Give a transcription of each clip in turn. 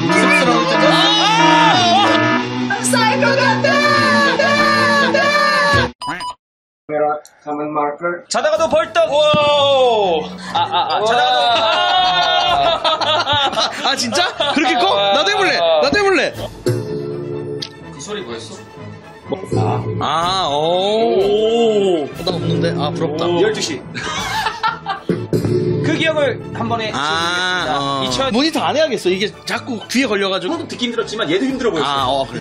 쑥스러울 때는 Camera, common marker. 자다가도 벌떡. 아아 아, 자다가도. 아! 아 진짜? 그렇게 커? 나도 해볼래. 나도 해볼래. 그 소리 뭐였어? 아, 오. 나 없는데. 아 부럽다. 12시. 그 기억을 한 번에 아, 어. 2000 모니터 안 해야겠어. 이게 자꾸 귀에 걸려가지고. 형도 듣기 힘들었지만 얘도 힘들어 보였어. 아, 어, 그래.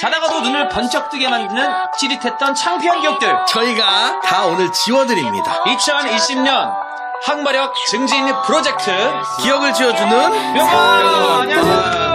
자다가도 눈을 번쩍 뜨게 만드는 찌릿했던 창피한 기억들. 저희가 다 오늘 지워드립니다. 2020년 항마력 증진 프로젝트 기억을 지워주는 병원 안녕하세요.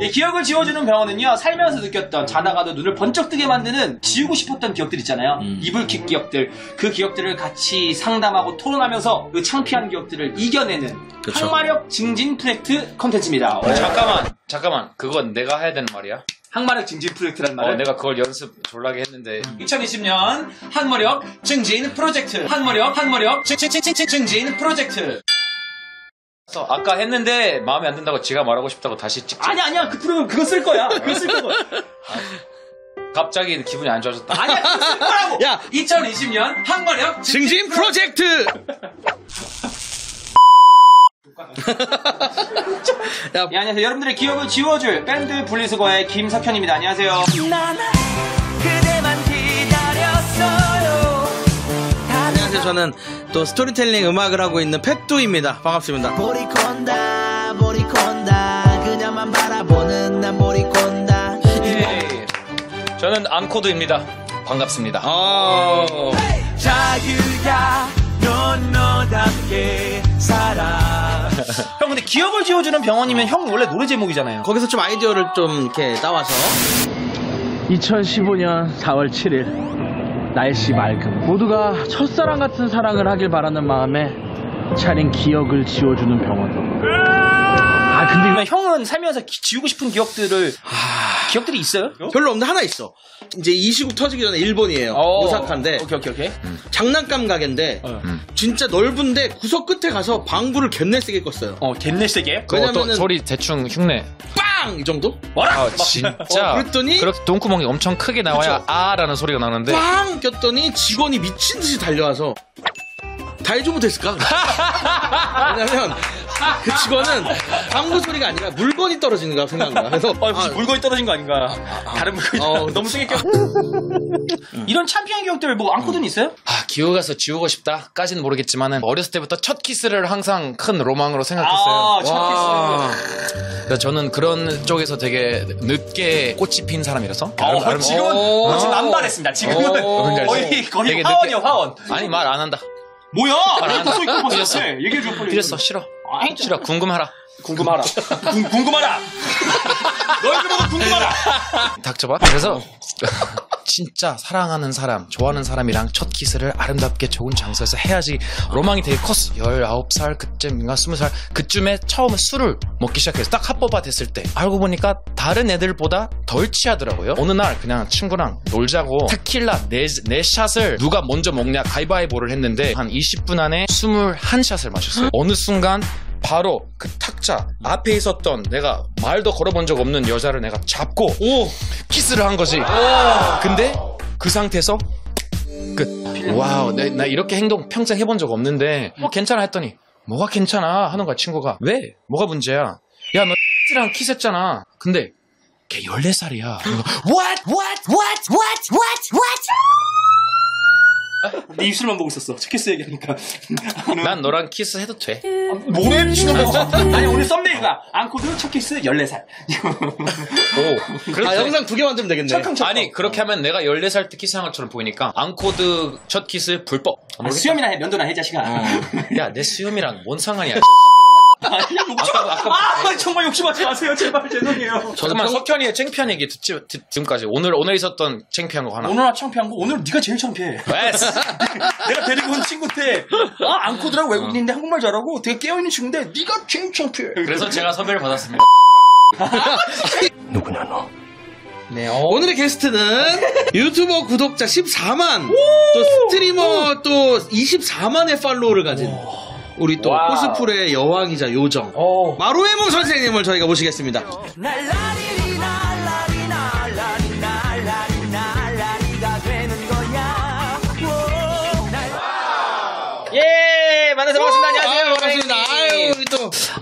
이 기억을 지워주는 병원은요 살면서 느꼈던 자다가도 눈을 번쩍 뜨게 만드는 지우고 싶었던 기억들 있잖아요 음. 이불킥 기억들 그 기억들을 같이 상담하고 토론하면서 그 창피한 기억들을 이겨내는 그쵸. 항마력 증진 프로젝트 컨텐츠입니다 어, 잠깐만, 잠깐만. 그건 내가 해야 되는 말이야? 항마력 증진 프로젝트란 말을 어, 내가 그걸 연습 졸라게 했는데. 2020년 항마력 증진 프로젝트 항마력 항마력 증진 증진 프로젝트 그래서 아까 했는데 마음에 안 든다고 지가 말하고 싶다고 다시 찍지. 아니야 아니야 그 프로그램 그거 쓸 거야 그거 쓸 거고 갑자기 기분이 안 좋아졌다. 아니야 그거 쓸 거라고 야 2020년 항마력 증진 프로젝트. 야, 예, 안녕하세요. 여러분들의 기억을 지워줄 밴드 분리수거의 김석현입니다. 안녕하세요. 안녕하세요. 저는 또 스토리텔링 음악을 하고 있는 펫두입니다. 반갑습니다. 보리콘다 보리콘다 그녀만 바라보는 난 보리콘다 예. 저는 안코드입니다. 반갑습니다. 아, 자유야 넌 너답게 살아 형, 근데 기억을 지워주는 병원이면 형 원래 노래 제목이잖아요. 거기서 좀 아이디어를 좀 이렇게 따와서 2015년 4월 7일 날씨 맑음 모두가 첫사랑 같은 사랑을 하길 바라는 마음에 차린 기억을 지워주는 병원 아 근데 그러면 형은 살면서 기- 지우고 싶은 기억들을 기억들이 있어요? 별로 없는데 하나 있어. 이제 이 시국 터지기 전에 일본이에요. 어. 오사카인데 오케이, 오케이, 오케이. 장난감 가게인데 어. 진짜 넓은데 구석 끝에 가서 방구를 갯내 세게 껐어요. 어, 갯내세계? 그거 또 왜냐면은- 소리 대충 흉내. 빵! 이 정도? 뭐라? 아, 진짜. 어, 그랬더니- 그렇게 돈구멍이 엄청 크게 나와야 그쵸. 아라는 소리가 나는데. 빵! 꼈더니 직원이 미친 듯이 달려와서 다 해주면 됐을까? 왜냐면 그 직원은 방구 소리가 아니라 물건이 떨어지는 거야 생각한 거야. 그래서 어, 혹시 아, 물건이 떨어진 거 아닌가? 다른 물건이 어, 너무 세게 껴. 이런 참피한 기억들 뭐 안고든 있어요? 아, 기억 가서 지우고 싶다 까지는 모르겠지만은 어렸을 때부터 첫 키스를 항상 큰 로망으로 생각했어요. 아, 첫 와. 그래서 저는 그런 쪽에서 되게 늦게 꽃이 핀 사람이라서. 어, 아름- 지금은 어. 어, 지금 남발했습니다. 지금은 어. 거의 거의 되게 화원이야 늦게- 화원. 아니 말 안 한다. 뭐야? 안 한다. 소 있고 삐졌어. 보셨어? 얘기해줘 빨리. 삐졌어 싫어. 싫어 궁금하라. 궁금하라. 궁, 궁금하라. 널 그려도 궁금하라. 닥쳐봐. 그래서 진짜 사랑하는 사람, 좋아하는 사람이랑 첫 키스를 아름답게 좋은 장소에서 해야지 로망이 되게 컸어. 19살 그쯤인가 20살 그쯤에 처음 술을 먹기 시작해서 딱 합법화 됐을 때 알고 보니까 다른 애들보다 덜 취하더라고요. 어느 날 그냥 친구랑 놀자고 테킬라 네, 네 샷을 누가 먼저 먹냐 가위바위보를 했는데 한 20분 안에 21샷을 마셨어요. 어느 순간 바로 그 탁자 앞에 있었던 내가 말도 걸어본 적 없는 여자를 내가 잡고 오 키스를 한 거지. 근데 그 상태에서 끝. wow, 내- 나 이렇게 행동 평생 해본 적 없는데 뭐 괜찮아 했더니 뭐가 괜찮아 하는 거야 친구가 왜? 뭐가 문제야? 야 너 X랑 키스했잖아. 근데 걔 14살이야. What? What? What? What? What? What? 네 입술만 보고 있었어. 키스 얘기하니까. 난 너랑 키스해도 돼. 뭐래 미친놈아. 아니 오늘 thumbnail각 안코드 첫 키스 14살. 오, 그렇지. 아 영상 두 개 만들면 되겠네. 철컹 철컹. 아니 그렇게 하면 내가 14살 때 키스한 것처럼 보이니까 안코드 첫 키스 불법. 아, 수염이나 해 면도나 해 자식아. 야 내 수염이랑 뭔 상관이야? 아니, 욕심 아까- 아까- 아 정말 욕심하지 마세요 제발 죄송해요. 잠깐만 석현이의 창피한 얘기 듣지 듣- 지금까지 오늘 오늘 있었던 창피한 거 하나. 오늘 나 창피한 거 오늘 네가 제일 창피해. 내가 데리고 온 친구인데 아 안코드란 외국인인데 한국말 잘하고 되게 깨어있는 친구인데 네가 제일 창피해. 그래서 제가 섭외를 받았습니다. 네, 어, 오늘의 게스트는 유튜버 구독자 14만, 또 스트리머 또 24만의 follow를 가진 우리 또 wow. 코스프레 여왕이자 요정 오. 마루에몽 선생님을 저희가 모시겠습니다.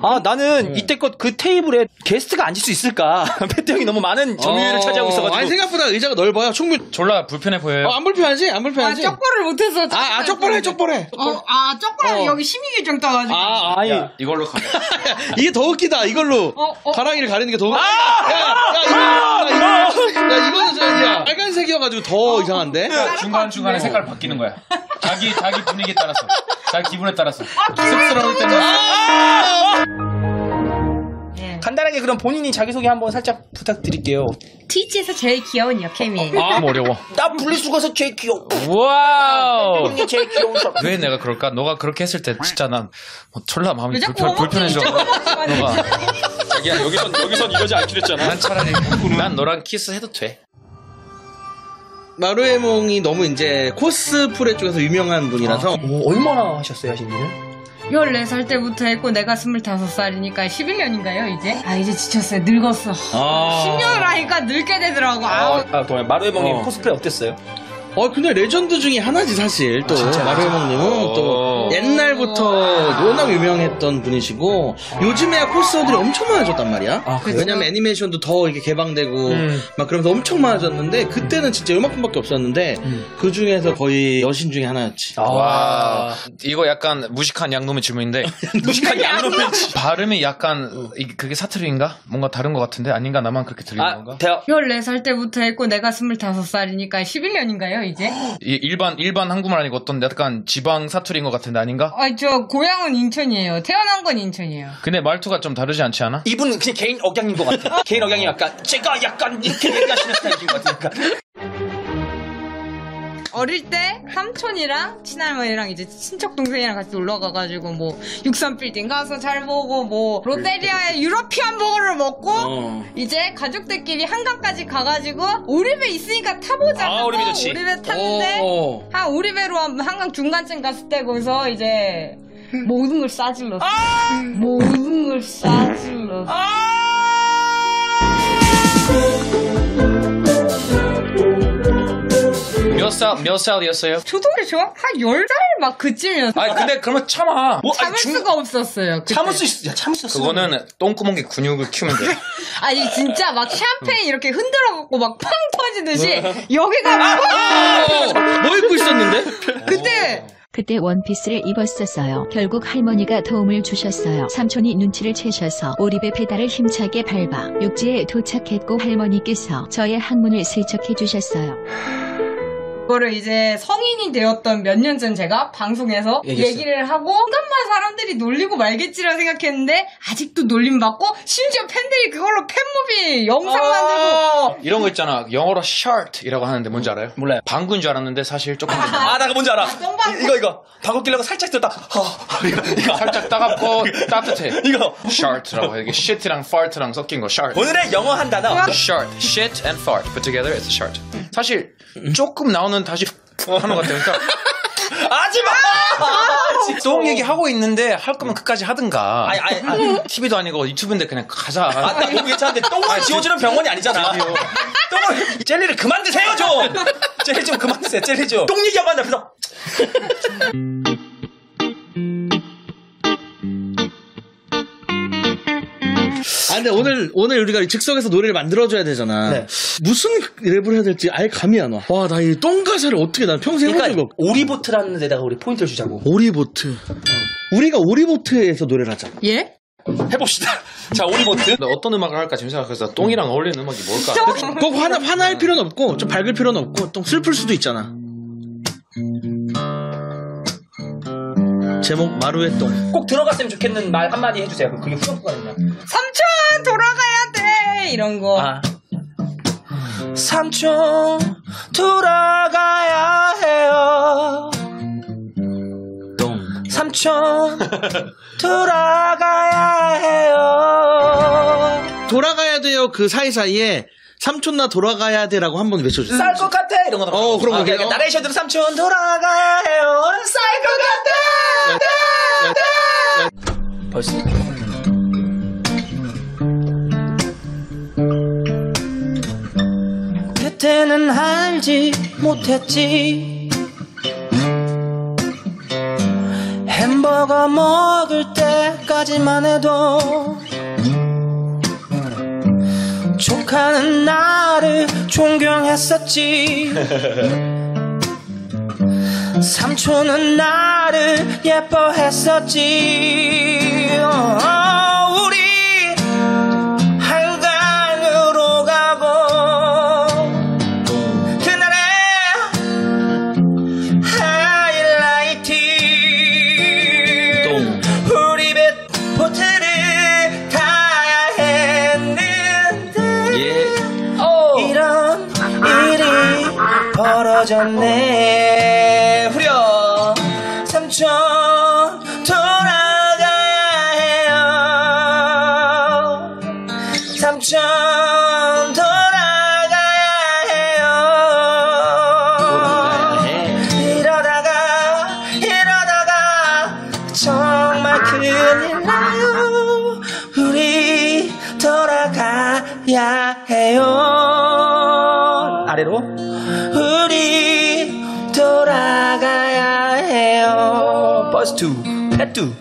아, 나는 이때껏 그 테이블에 게스트가 앉을 수 있을까? 페트 형이 너무 많은 점유율을 차지하고 있어가지고. 아니 생각보다 의자가 넓어요. 충분 히 졸라 불편해 보여요. 어, 안 불편하지? 안 아, 불편하지? 쪽벌을 못해서. 아, 아, 쪽벌해, 쪽벌해. 어, 아, 쪽벌하면 여기 심의규정 떠가지고. 아, 아니. 이걸로 가. 이게 더 웃기다. 이걸로 어, 어. 가랑이를 가리는 게 더 웃기다. 야, 야, 이거, 야, 이거, 야, 이거는 저, 야, 빨간색이어가지고 더 이상한데? 중간 중간에 색깔 바뀌는 거야. 자기 자기 분위기에 따라서, 자기 기분에 따라서. 쑥스러울 때는 예. 간단하게 그럼 본인이 자기소개 한번 살짝 부탁드릴게요. 트위치에서 제일 귀여운 여캠이에요. 아, 어려워. 나 분리수거서 제일 귀여워. 와우. 형이 제일 귀여운 사왜 내가 그럴까? 너가 그렇게 했을 때 진짜 난 뭐, 졸라 마음이 왜 자꾸 불편, 불편해져. 너가 자기야, 여기선, 여기선 이러지 않기로 했잖아. 난 차라리 난 너랑 키스해도 돼. 마루에몽이 너무 이제 코스프레 쪽에서 유명한 분이라서 오, 얼마나 하셨어요, 하신 지는? 14살 때부터 했고 내가 25살이니까 11년인가요 이제? 아 이제 지쳤어요 늙었어 아. 10년을 하니까 늙게 되더라고 아우 아, 동안 마루에몽님 어. 코스프레 어땠어요? 어 근데 레전드 중에 하나지 사실 또 마루에몽님은 또 어. 옛날부터 워낙 유명했던 분이시고 요즘에야 코스어들이 엄청 많아졌단 말이야. 아, 그래요? 왜냐면 애니메이션도 더 이렇게 개방되고 음. 막 그러면서 엄청 많아졌는데 그때는 진짜 요만큼밖에 없었는데 그 중에서 거의 여신 중에 하나였지. 아. 와 이거 약간 무식한 양놈의 질문인데 무식한 양놈의 발음이 약간 이- 그게 사투리인가? 뭔가 다른 것 같은데 아닌가? 나만 그렇게 들리는 아, 건가? 대학 14살 때부터 했고 내가 25살이니까 11년인가요 이제? 이 일반 일반 한국말 아니고 어떤 약간 지방 사투리인 것 같은데 아닌가? 아 저 고향은 인천이에요 태어난 건 인천이에요 근데 말투가 좀 다르지 않지 않아? 이분은 그냥 개인 억양인 것 같아. 개인 억양이 약간 제가 약간 이렇게 얘기하시는 스타일인 것 같으니까. 어릴 때 삼촌이랑 친할머니랑 이제 친척 동생이랑 같이 놀러 가가지고 뭐 육삼 빌딩 가서 잘 보고 뭐 롯데리아의 유러피안 버거를 먹고 어. 이제 가족들끼리 한강까지 가가지고 오리배 있으니까 타보자. 아, 오리배 좋지. 오리배 탔는데 어. 한 오리배로 한- 한강 중간쯤 갔을 때 거기서 이제 모든 걸 싸질렀어. 아! 모든 걸 싸질렀어. 몇 살, 몇 살이었어요? 초등학교 중학 한 10살 막 그쯤이었어. 아니, 근데 그러면 참아. 뭐, 참을 아니, 중- 수가 없었어요. 그때. 참을 수 있어. 야, 참을 수 있어. 그거는 똥구멍에 근육을 키우면 돼. 아니 진짜 막 샴페인 이렇게 흔들어 갖고 막 팡 터지듯이 여기가 막 어, 뭐 입고 있었는데? 그때 그때 원피스를 입었었어요. 결국 할머니가 도움을 주셨어요. 삼촌이 눈치를 채셔서 오리배 페달을 힘차게 밟아 육지에 도착했고 할머니께서 저의 항문을 세척해 주셨어요. 그거를 이제 성인이 되었던 몇 년 전 제가 방송에서 얘기했어요. 얘기를 하고 순간만 사람들이 놀리고 말겠지라 생각했는데 아직도 놀림 받고 심지어 팬들이 그걸로 팬 무비 영상 만들고 이런 거 있잖아. 영어로 shirt이라고 하는데 뭔지 알아요? 몰라요. 방구인 줄 알았는데 사실 조금 아, 나가 뭔지 알아. 이- 이거, 이거. 방귀 끼려고 살짝 들었다. 어, 이거, 이거. 살짝 따갑고 따뜻해. 이거. shirt라고 해. 이게 shit이랑 fart랑 섞인 거 shart. 오늘의 영어 한 단어. shart, shit and fart put together it's a shart. 사실 조금 나오는 다시 하는 것 같아요. 그러니까 하지 마! 똥 얘기 하고 있는데 할 거면 끝까지 하든가. 아니, 아니, 아니. TV도 아니고 유튜브인데 그냥 가자. 아, 나 너무 괜찮은데 똥을 지워주는 병원이 아니잖아. 똥을 젤리를 그만 드세요 좀. 젤리 좀 그만 드세요. 젤리 좀. 똥 얘기하고 한다. 그래서 근데 오늘 오늘 우리가 즉석에서 노래를 만들어줘야 되잖아. 네. 무슨 랩을 해야 될지 아예 감이 안 와. 와 나 이 똥가사를 어떻게 난 평생 해본 적이 그러니까 없. 오리보트라는 데다가 우리 포인트를 주자고. 오리보트. 우리가 오리보트에서 노래를 하자. 예? 해봅시다. 자, 오리보트. 어떤 음악을 할까 지금 생각해서 똥이랑 어울리는 음악이 뭘까? 꼭 화나 화날 필요는 없고 좀 밝을 필요는 없고 좀 슬플 수도 있잖아. 제목 마루의 똥. 꼭 들어갔으면 좋겠는 말 한마디 해주세요. 그럼 그게 후렴구거든요. 삼촌 돌아가야 돼 이런 거 아. 삼촌 돌아가야 해요. 똥. 삼촌 돌아가야 해요. 돌아가야 돼요. 그 사이사이에 삼촌 나 돌아가야 돼라고 한번 외쳐주세요. 쌀 것 같아 이런 거. 어, 그런 거. 그러니까 나레이션으로 삼촌 돌아가야 해요. 쌀 것 같아. 벌써. 그때는 알지 못했지. 햄버거 먹을 때까지만 해도 조카는 나를 존경했었지. 삼촌은 나를 예뻐했었지 벌어졌네. 후려. 삼촌 돌아가야 해요. 삼촌 돌아가야 해요. 이러다가 이러다가 정말 큰일 나요. 우리 돌아가야 해요. 아래로 우리 돌아가야 해요. 버스 투 펫투.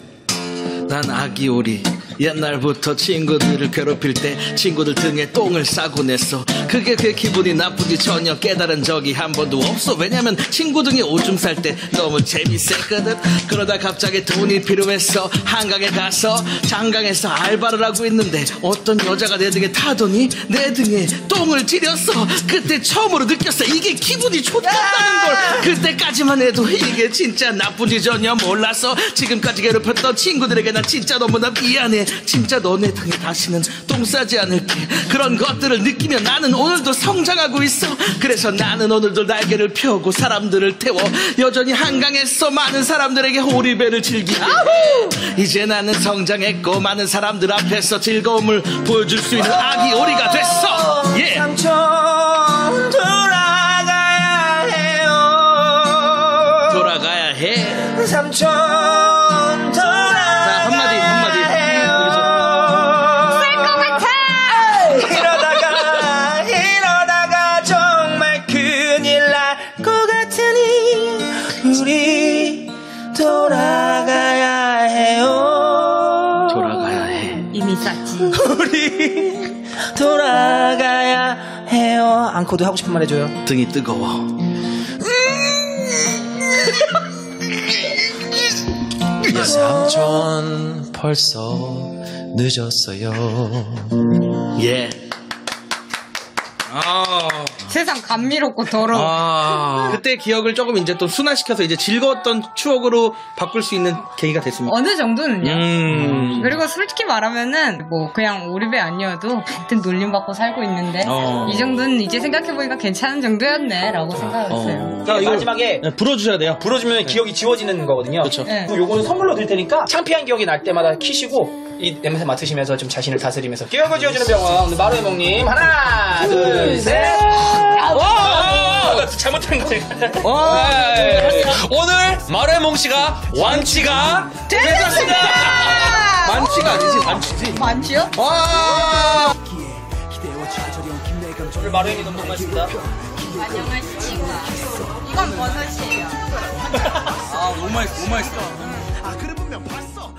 난 아기 오리 옛날부터 친구들을 괴롭힐 때 친구들 등에 똥을 싸고 냈어. 그게 그 기분이 나쁘지 전혀 깨달은 적이 한 번도 없어. 왜냐면 친구 등에 오줌 쌀 때 너무 재밌었거든. 그러다 갑자기 돈이 필요했어. 한강에 가서 장강에서 알바를 하고 있는데 어떤 여자가 내 등에 타더니 내 등에 똥을 지렸어. 그때 처음으로 느꼈어. 이게 기분이 좋다는 걸. 그때까지만 해도 이게 진짜 나쁜지 전혀 몰랐어 지금까지 괴롭혔던 친구들에게 난 진짜 너무나 미안해 진짜 너네 등에 다시는 똥 싸지 않을게. 그런 것들을 느끼며 나는 오늘도 성장하고 있어. 그래서 나는 오늘도 날개를 펴고 사람들을 태워 여전히 한강에서 많은 사람들에게 호리배를 즐기게. 해. 이제 나는 성장했고 많은 사람들 앞에서 즐거움을 보여줄 수 있는 아기 오리가 됐어. 예. 삼촌 돌아가야 해요. 돌아가야 해. 삼촌 돌아가야 해요. 돌아가야 해. 이미 쌌지. 우리 돌아가야 해요. 앙코도 하고 싶은 말 해줘요. 등이 뜨거워. 삼촌 벌써 늦었어요. 예 세상 감미롭고 더러워. 아. 그때 기억을 조금 이제 또 순화시켜서 이제 즐거웠던 추억으로 바꿀 수 있는 계기가 됐습니다. 어느 정도는요. 음. 그리고 솔직히 말하면은 뭐 그냥 오리배 아니어도 같은 놀림받고 살고 있는데 어. 이 정도는 이제 생각해보니까 괜찮은 정도였네라고 생각했어요. 자, 이거 마지막에 네, 불어주셔야 돼요. 불어주면 기억이 지워지는 거거든요. 그렇죠. 네. 요거는 선물로 드릴 테니까 창피한 기억이 날 때마다 키시고 이 냄새 맡으시면서 좀 자신을 다스리면서 기억을 지워주는 병원 오늘 마루 해몽님 하나 둘셋 와! 나 잘못한 거지. 오늘 마루의 몽 씨가 완치가 됐습니다! 만취가 아니지, 만취지. 많지요? 와! 오늘 마루 해몽이 너무 고맙습니다. 안녕하십니까. 이건 버섯이에요. 아, 너무 맛있어, 너무 맛있어. 아 그래 보면 봤어